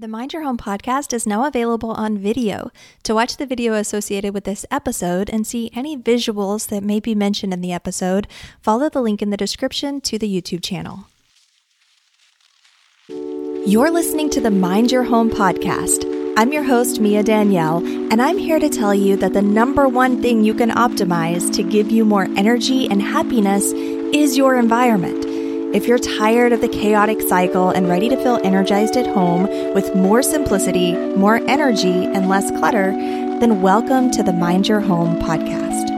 The Mind Your Home podcast is now available on video. To watch the video associated with this episode and see any visuals that may be mentioned in the episode, follow the link in the description to the YouTube channel. You're listening to the Mind Your Home podcast. I'm your host, Mia Danielle, and I'm here to tell you that the number one thing you can optimize to give you more energy and happiness is your environment. If you're tired of the chaotic cycle and ready to feel energized at home with more simplicity, more energy, and less clutter, then welcome to the Mind Your Home podcast.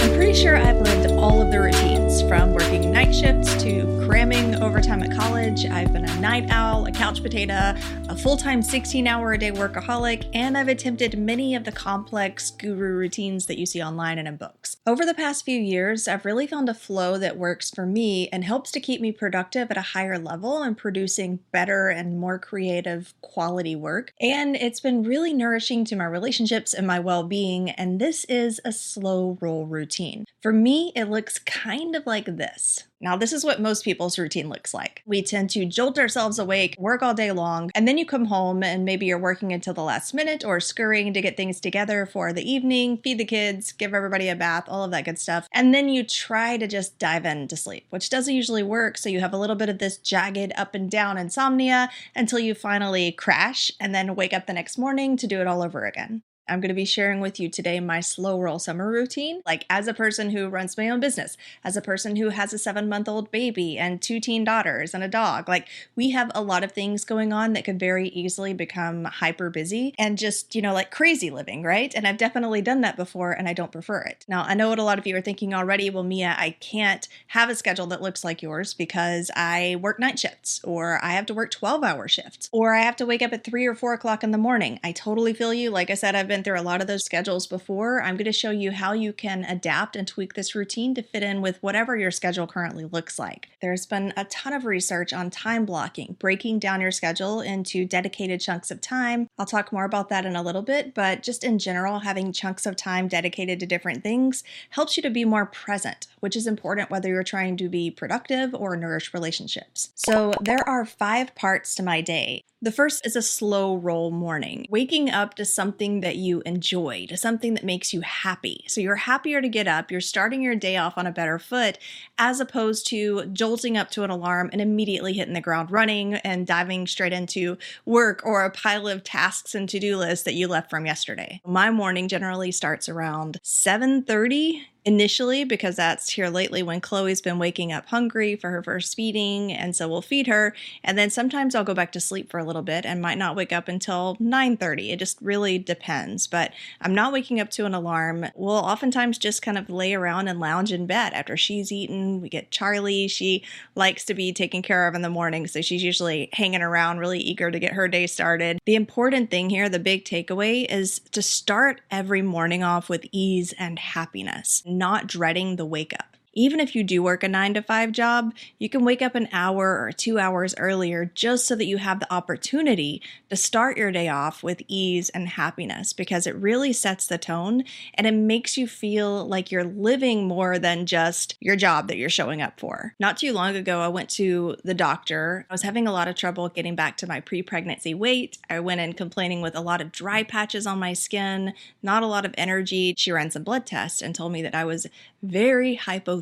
I'm pretty sure I've lived all of the routines from working night shifts to cramming overtime at college. I've been a night owl, a couch potato, a full time 16 hour a day workaholic, and I've attempted many of the complex guru routines that you see online and in books. Over the past few years, I've really found a flow that works for me and helps to keep me productive at a higher level and producing better and more creative quality work. And it's been really nourishing to my relationships and my well being. And this is a slow roll routine. For me, it looks kind of like this. Now, this is what most people's routine looks like. We tend to jolt ourselves awake, work all day long, and then you come home and maybe you're working until the last minute or scurrying to get things together for the evening, feed the kids, give everybody a bath, all of that good stuff. And then you try to just dive in to sleep, which doesn't usually work. So you have a little bit of this jagged up and down insomnia until you finally crash and then wake up the next morning to do it all over again. I'm going to be sharing with you today my slow roll summer routine. Like, as a person who runs my own business, as a person who has a seven month old baby and two teen daughters and a dog, like, we have a lot of things going on that could very easily become hyper busy and just, you know, like crazy living, right? And I've definitely done that before and I don't prefer it. Now, I know what a lot of you are thinking already. Well, Mia, I can't have a schedule that looks like yours because I work night shifts or I have to work 12 hour shifts or I have to wake up at three or four o'clock in the morning. I totally feel you. Like I said, I've been through a lot of those schedules before. I'm going to show you how you can adapt and tweak this routine to fit in with whatever your schedule currently looks like. There's been a ton of research on time blocking, breaking down your schedule into dedicated chunks of time. I'll talk more about that in a little bit, but just in general, having chunks of time dedicated to different things helps you to be more present, which is important whether you're trying to be productive or nourish relationships. So, there are five parts to my day. The first is a slow roll morning, waking up to something that you enjoy, to something that makes you happy. So you're happier to get up, you're starting your day off on a better foot, as opposed to jolting up to an alarm and immediately hitting the ground running and diving straight into work or a pile of tasks and to-do lists that you left from yesterday. My morning generally starts around 7:30 initially because that's here lately when Chloe's been waking up hungry for her first feeding and so we'll feed her. And then sometimes I'll go back to sleep for a little bit and might not wake up until 9:30 it just really depends. But I'm not waking up to an alarm. We'll oftentimes just kind of lay around and lounge in bed after she's eaten. We get Charlie. She likes to be taken care of in the morning so she's usually hanging around really eager to get her day started. The important thing here the big takeaway is to start every morning off with ease and happiness not dreading the wake up. Even if you do work a nine to five job, you can wake up an hour or two hours earlier just so that you have the opportunity to start your day off with ease and happiness because it really sets the tone and it makes you feel like you're living more than just your job that you're showing up for. Not too long ago, I went to the doctor. I was having a lot of trouble getting back to my pre pregnancy weight. I went in complaining with a lot of dry patches on my skin, not a lot of energy. She ran some blood tests and told me that I was very hypothyroid.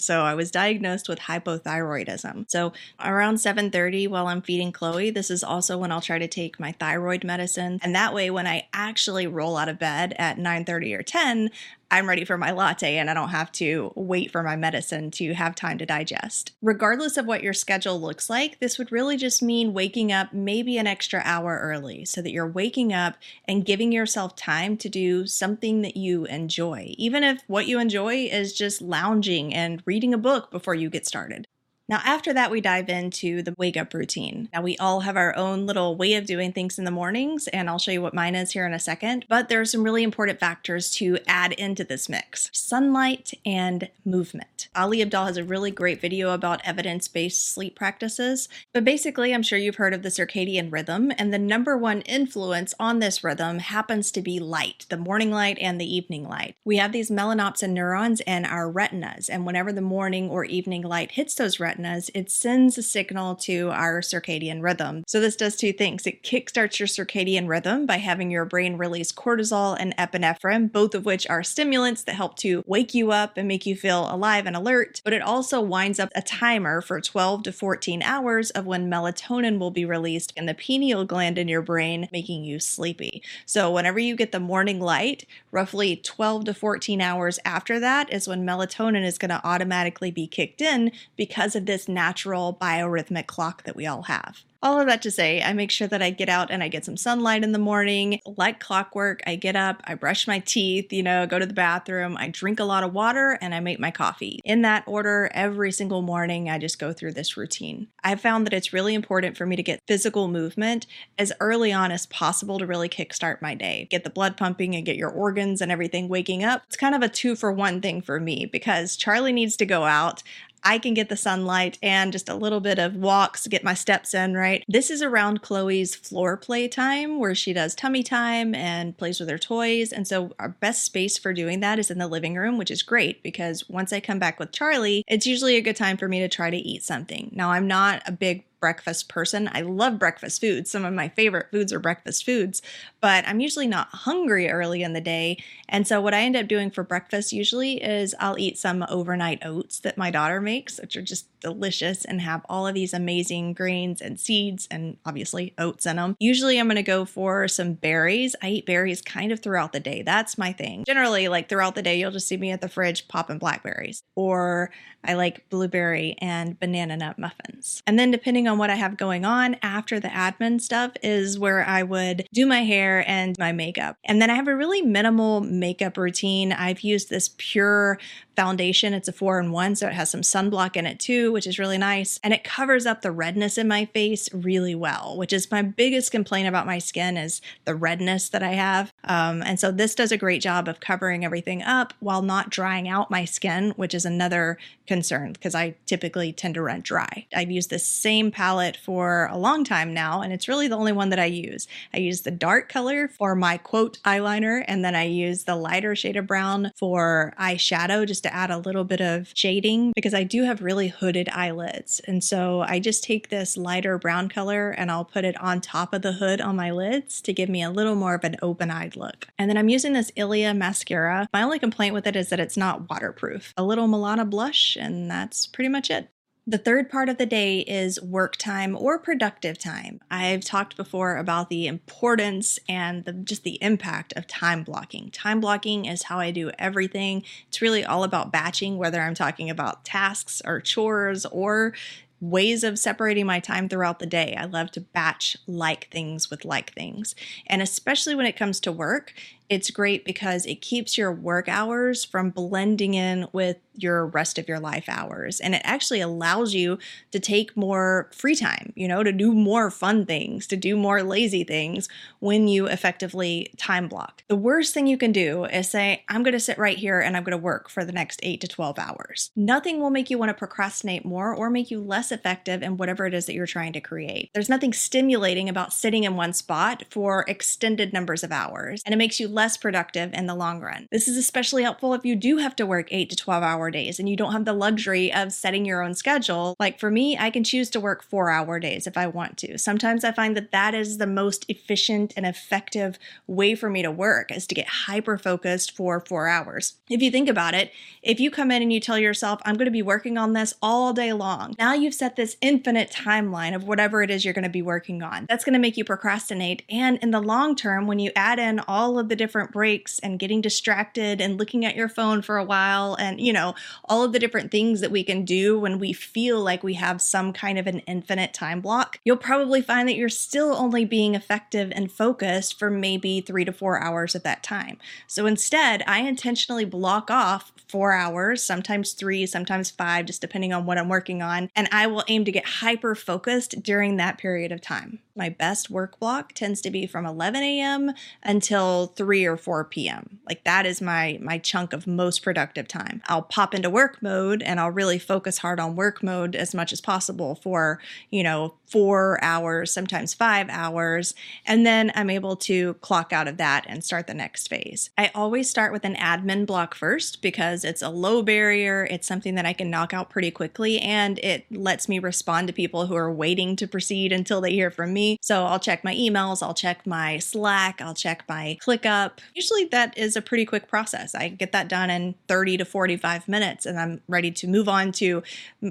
So I was diagnosed with hypothyroidism. So around 7:30 while I'm feeding Chloe, this is also when I'll try to take my thyroid medicine. And that way when I actually roll out of bed at 9:30 or 10, I'm ready for my latte and I don't have to wait for my medicine to have time to digest. Regardless of what your schedule looks like, this would really just mean waking up maybe an extra hour early so that you're waking up and giving yourself time to do something that you enjoy, even if what you enjoy is just lounging and reading a book before you get started. Now, after that, we dive into the wake up routine. Now, we all have our own little way of doing things in the mornings, and I'll show you what mine is here in a second. But there are some really important factors to add into this mix sunlight and movement. Ali Abdaal has a really great video about evidence based sleep practices. But basically, I'm sure you've heard of the circadian rhythm, and the number one influence on this rhythm happens to be light, the morning light and the evening light. We have these melanopsin neurons in our retinas, and whenever the morning or evening light hits those retinas, it sends a signal to our circadian rhythm. So this does two things. It kickstarts your circadian rhythm by having your brain release cortisol and epinephrine, both of which are stimulants that help to wake you up and make you feel alive and alert. But it also winds up a timer for 12 to 14 hours of when melatonin will be released in the pineal gland in your brain, making you sleepy. So whenever you get the morning light, roughly 12 to 14 hours after that is when melatonin is going to automatically be kicked in because of this natural biorhythmic clock that we all have. All of that to say, I make sure that I get out and I get some sunlight in the morning. Like clockwork, I get up, I brush my teeth, you know, go to the bathroom, I drink a lot of water, and I make my coffee. In that order, every single morning, I just go through this routine. I've found that it's really important for me to get physical movement as early on as possible to really kickstart my day. Get the blood pumping and get your organs and everything waking up. It's kind of a two for one thing for me because Charlie needs to go out. I can get the sunlight and just a little bit of walks to get my steps in, right? This is around Chloe's floor play time where she does tummy time and plays with her toys. And so our best space for doing that is in the living room, which is great because once I come back with Charlie, it's usually a good time for me to try to eat something. Now, I'm not a big breakfast person. I love breakfast foods. Some of my favorite foods are breakfast foods, but I'm usually not hungry early in the day. And so, what I end up doing for breakfast usually is I'll eat some overnight oats that my daughter makes, which are just delicious and have all of these amazing grains and seeds and obviously oats in them. Usually, I'm going to go for some berries. I eat berries kind of throughout the day. That's my thing. Generally, like throughout the day, you'll just see me at the fridge popping blackberries, or I like blueberry and banana nut muffins. And then, depending on on what I have going on after the admin stuff is where I would do my hair and my makeup. And then I have a really minimal makeup routine. I've used this pure foundation. It's a four in one, so it has some sunblock in it too, which is really nice. And it covers up the redness in my face really well, which is my biggest complaint about my skin is the redness that I have. Um, and so this does a great job of covering everything up while not drying out my skin, which is another concern because I typically tend to run dry. I've used the same palette for a long time now, and it's really the only one that I use. I use the dark color for my quote eyeliner, and then I use the lighter shade of brown for eyeshadow just to add a little bit of shading because I do have really hooded eyelids. And so I just take this lighter brown color and I'll put it on top of the hood on my lids to give me a little more of an open look. And then I'm using this Ilia mascara. My only complaint with it is that it's not waterproof. A little Milani blush, and that's pretty much it. The third part of the day is work time or productive time. I've talked before about the importance and the, just the impact of time blocking. Time blocking is how I do everything. It's really all about batching, whether I'm talking about tasks or chores or ways of separating my time throughout the day. I love to batch like things with like things. And especially when it comes to work, it's great because it keeps your work hours from blending in with your rest of your life hours. And it actually allows you to take more free time, you know, to do more fun things, to do more lazy things when you effectively time block. The worst thing you can do is say, I'm going to sit right here and I'm going to work for the next eight to 12 hours. Nothing will make you want to procrastinate more or make you less effective in whatever it is that you're trying to create. There's nothing stimulating about sitting in one spot for extended numbers of hours, and it makes you less productive in the long run. This is especially helpful if you do have to work eight to 12 hour days and you don't have the luxury of setting your own schedule. Like for me, I can choose to work four hour days if I want to. Sometimes I find that that is the most efficient and effective way for me to work is to get hyper focused for four hours. If you think about it, if you come in and you tell yourself, I'm going to be working on this all day long, now you've set this infinite timeline of whatever it is you're going to be working on. That's going to make you procrastinate. And in the long term, when you add in all of the different breaks and getting distracted and looking at your phone for a while and, you know, all of the different things that we can do when we feel like we have some kind of an infinite time block, you'll probably find that you're still only being effective and focused for maybe three to four hours at that time. So instead, I intentionally block off four hours, sometimes three, sometimes five, just depending on what I'm working on. And I will aim to get hyper focused during that period of time. My best work block tends to be from 11 a.m. until 3 or 4 p.m. Like that is my my chunk of most productive time. I'll pop into work mode and I'll really focus hard on work mode as much as possible for, you know, 4 hours, sometimes 5 hours, and then I'm able to clock out of that and start the next phase. I always start with an admin block first because it's a low barrier, it's something that I can knock out pretty quickly and it lets me respond to people who are waiting to proceed until they hear from me me. So I'll check my emails, I'll check my Slack, I'll check my ClickUp. Usually that is a pretty quick process. I get that done in 30 to 45 minutes and I'm ready to move on to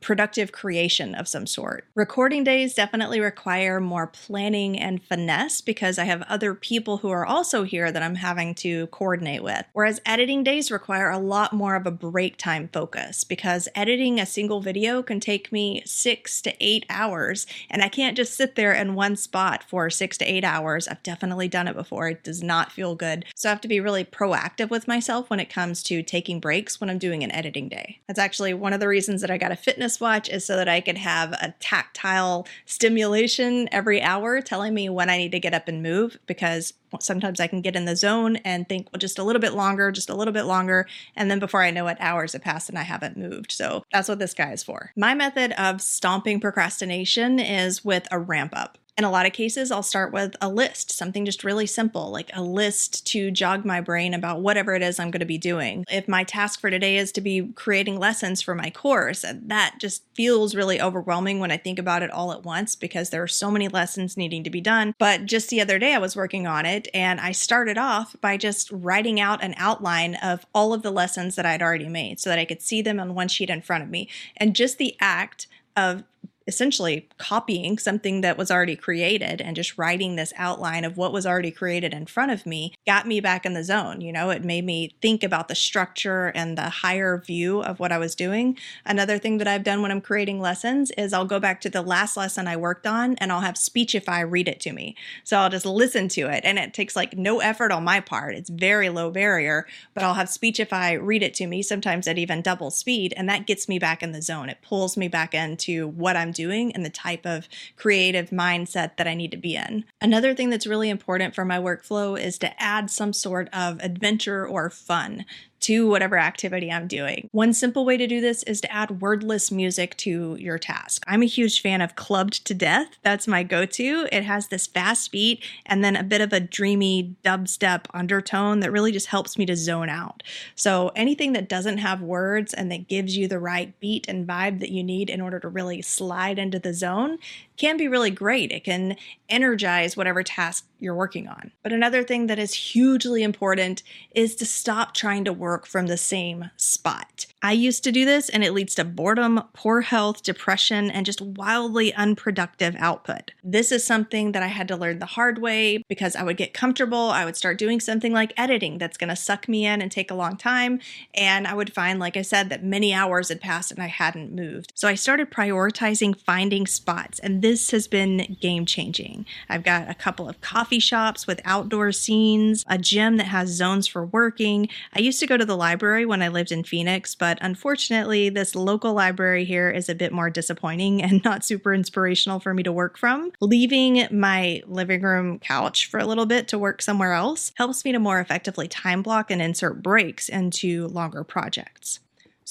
productive creation of some sort. Recording days definitely require more planning and finesse because I have other people who are also here that I'm having to coordinate with. Whereas editing days require a lot more of a break time focus because editing a single video can take me six to eight hours and I can't just sit there and one one spot for six to eight hours. I've definitely done it before. It does not feel good. So I have to be really proactive with myself when it comes to taking breaks when I'm doing an editing day. That's actually one of the reasons that I got a fitness watch is so that I could have a tactile stimulation every hour telling me when I need to get up and move because sometimes I can get in the zone and think, well, just a little bit longer, just a little bit longer. And then before I know it, hours have passed and I haven't moved. So that's what this guy is for. My method of stomping procrastination is with a ramp up. In a lot of cases, I'll start with a list, something just really simple, like a list to jog my brain about whatever it is I'm going to be doing. If my task for today is to be creating lessons for my course, that just feels really overwhelming when I think about it all at once because there are so many lessons needing to be done. But just the other day, I was working on it and I started off by just writing out an outline of all of the lessons that I'd already made so that I could see them on one sheet in front of me. And just the act of essentially copying something that was already created and just writing this outline of what was already created in front of me got me back in the zone. You know, it made me think about the structure and the higher view of what I was doing. Another thing that I've done when I'm creating lessons is I'll go back to the last lesson I worked on and I'll have Speechify read it to me. So I'll just listen to it and it takes like no effort on my part. It's very low barrier, but I'll have Speechify read it to me, sometimes at even double speed, and that gets me back in the zone. It pulls me back into what I'm doing and the type of creative mindset that I need to be in. Another thing that's really important for my workflow is to add some sort of adventure or fun to whatever activity I'm doing. One simple way to do this is to add wordless music to your task. I'm a huge fan of Clubbed to Death. That's my go to. It has this fast beat and then a bit of a dreamy dubstep undertone that really just helps me to zone out. So anything that doesn't have words and that gives you the right beat and vibe that you need in order to really slide into the zone can be really great. It can energize whatever task you're working on. But another thing that is hugely important is to stop trying to work from the same spot. I used to do this and it leads to boredom, poor health, depression, and just wildly unproductive output. This is something that I had to learn the hard way because I would get comfortable. I would start doing something like editing that's going to suck me in and take a long time. And I would find, like I said, that many hours had passed and I hadn't moved. So I started prioritizing finding spots, and this has been game changing. I've got a couple of coffee shops with outdoor scenes, a gym that has zones for working. I used to go to the library when I lived in Phoenix, but unfortunately, this local library here is a bit more disappointing and not super inspirational for me to work from. Leaving my living room couch for a little bit to work somewhere else helps me to more effectively time block and insert breaks into longer projects.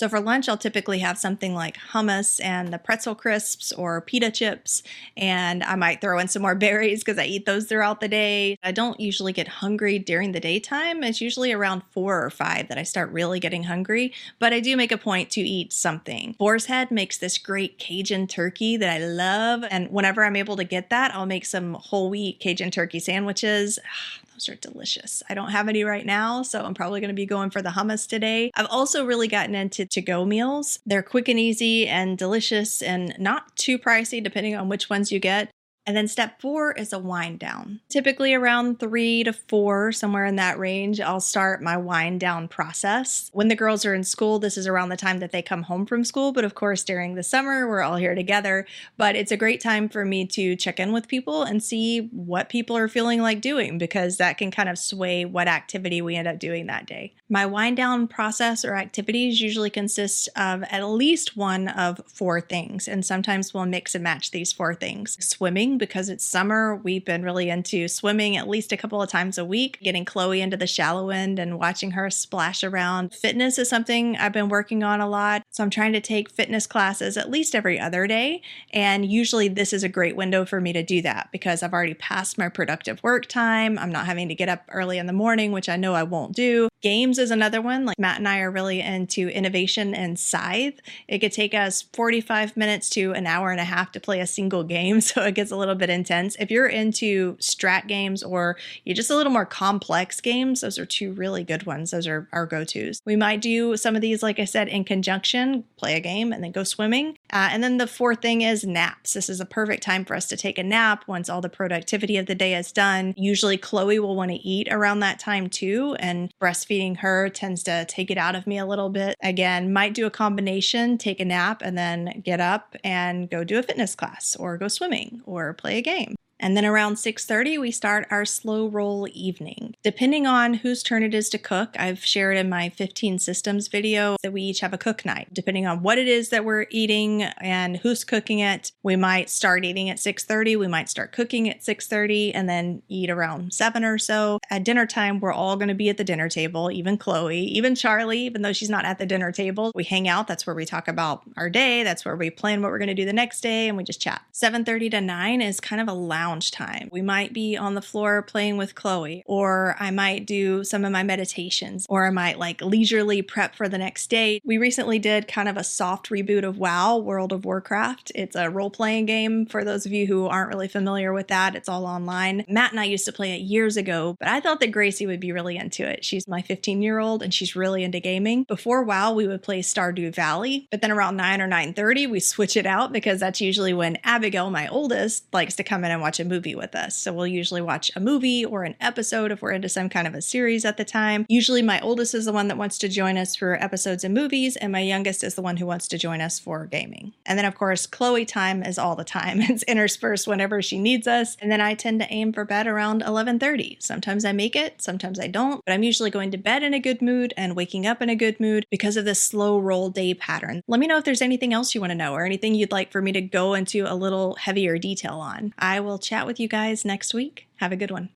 So for lunch, I'll typically have something like hummus and the pretzel crisps or pita chips, and I might throw in some more berries because I eat those throughout the day. I don't usually get hungry during the daytime. It's usually around four or five that I start really getting hungry, but I do make a point to eat something. Boar's Head makes this great Cajun turkey that I love, and whenever I'm able to get that, I'll make some whole wheat Cajun turkey sandwiches. Ah, Those are delicious. I don't have any right now, so I'm probably going to be going for the hummus today. I've also really gotten into to go meals. They're quick and easy and delicious and not too pricey depending on which ones you get. And then step four is a wind down. Typically around three to four, somewhere in that range, I'll start my wind down process. When the girls are in school, this is around the time that they come home from school. But of course, during the summer, we're all here together. But it's a great time for me to check in with people and see what people are feeling like doing because that can kind of sway what activity we end up doing that day. My wind down process or activities usually consist of at least one of four things. And sometimes we'll mix and match these four things swimming swimming because it's summer. We've been really into swimming at least a couple of times a week, getting Chloe into the shallow end and watching her splash around. Fitness is something I've been working on a lot. So I'm trying to take fitness classes at least every other day. And usually this is a great window for me to do that because I've already passed my productive work time. I'm not having to get up early in the morning, which I know I won't do. Games is another one. Like Matt and I are really into innovation and scythe. It could take us 45 minutes to an hour and a half to play a single game. So it gets a little bit intense. If you're into strat games or you're just a little more complex games, those are two really good ones. Those are our go tos. We might do some of these, like I said, in conjunction, play a game and then go swimming. Uh, and then the fourth thing is naps. This is a perfect time for us to take a nap once all the productivity of the day is done. Usually, Chloe will want to eat around that time too, and breastfeeding her tends to take it out of me a little bit. Again, might do a combination, take a nap, and then get up and go do a fitness class or go swimming or play a game. And then around 6:30 we start our slow roll evening. Depending on whose turn it is to cook, I've shared in my 15 systems video that we each have a cook night. Depending on what it is that we're eating and who's cooking it, we might start eating at 6:30, we might start cooking at 6:30 and then eat around 7 or so. At dinner time, we're all going to be at the dinner table, even Chloe, even Charlie, even though she's not at the dinner table. We hang out, that's where we talk about our day, that's where we plan what we're going to do the next day and we just chat. 7:30 to 9 is kind of a lounge lounge time. We might be on the floor playing with Chloe, or I might do some of my meditations, or I might like leisurely prep for the next day. We recently did kind of a soft reboot of WoW, World of Warcraft. It's a role playing game for those of you who aren't really familiar with that. It's all online. Matt and I used to play it years ago, but I thought that Gracie would be really into it. She's my 15 year old and she's really into gaming. Before WoW, we would play Stardew Valley, but then around 9 or 9:30, we switch it out because that's usually when Abigail, my oldest, likes to come in and watch a movie with us. So we'll usually watch a movie or an episode if we're into some kind of a series at the time. Usually my oldest is the one that wants to join us for episodes and movies, and my youngest is the one who wants to join us for gaming. And then of course, Chloe time is all the time. It's interspersed whenever she needs us. And then I tend to aim for bed around 11:30. Sometimes I make it, sometimes I don't, but I'm usually going to bed in a good mood and waking up in a good mood because of this slow roll day pattern. Let me know if there's anything else you want to know or anything you'd like for me to go into a little heavier detail on. I will chat with you guys next week. Have a good one.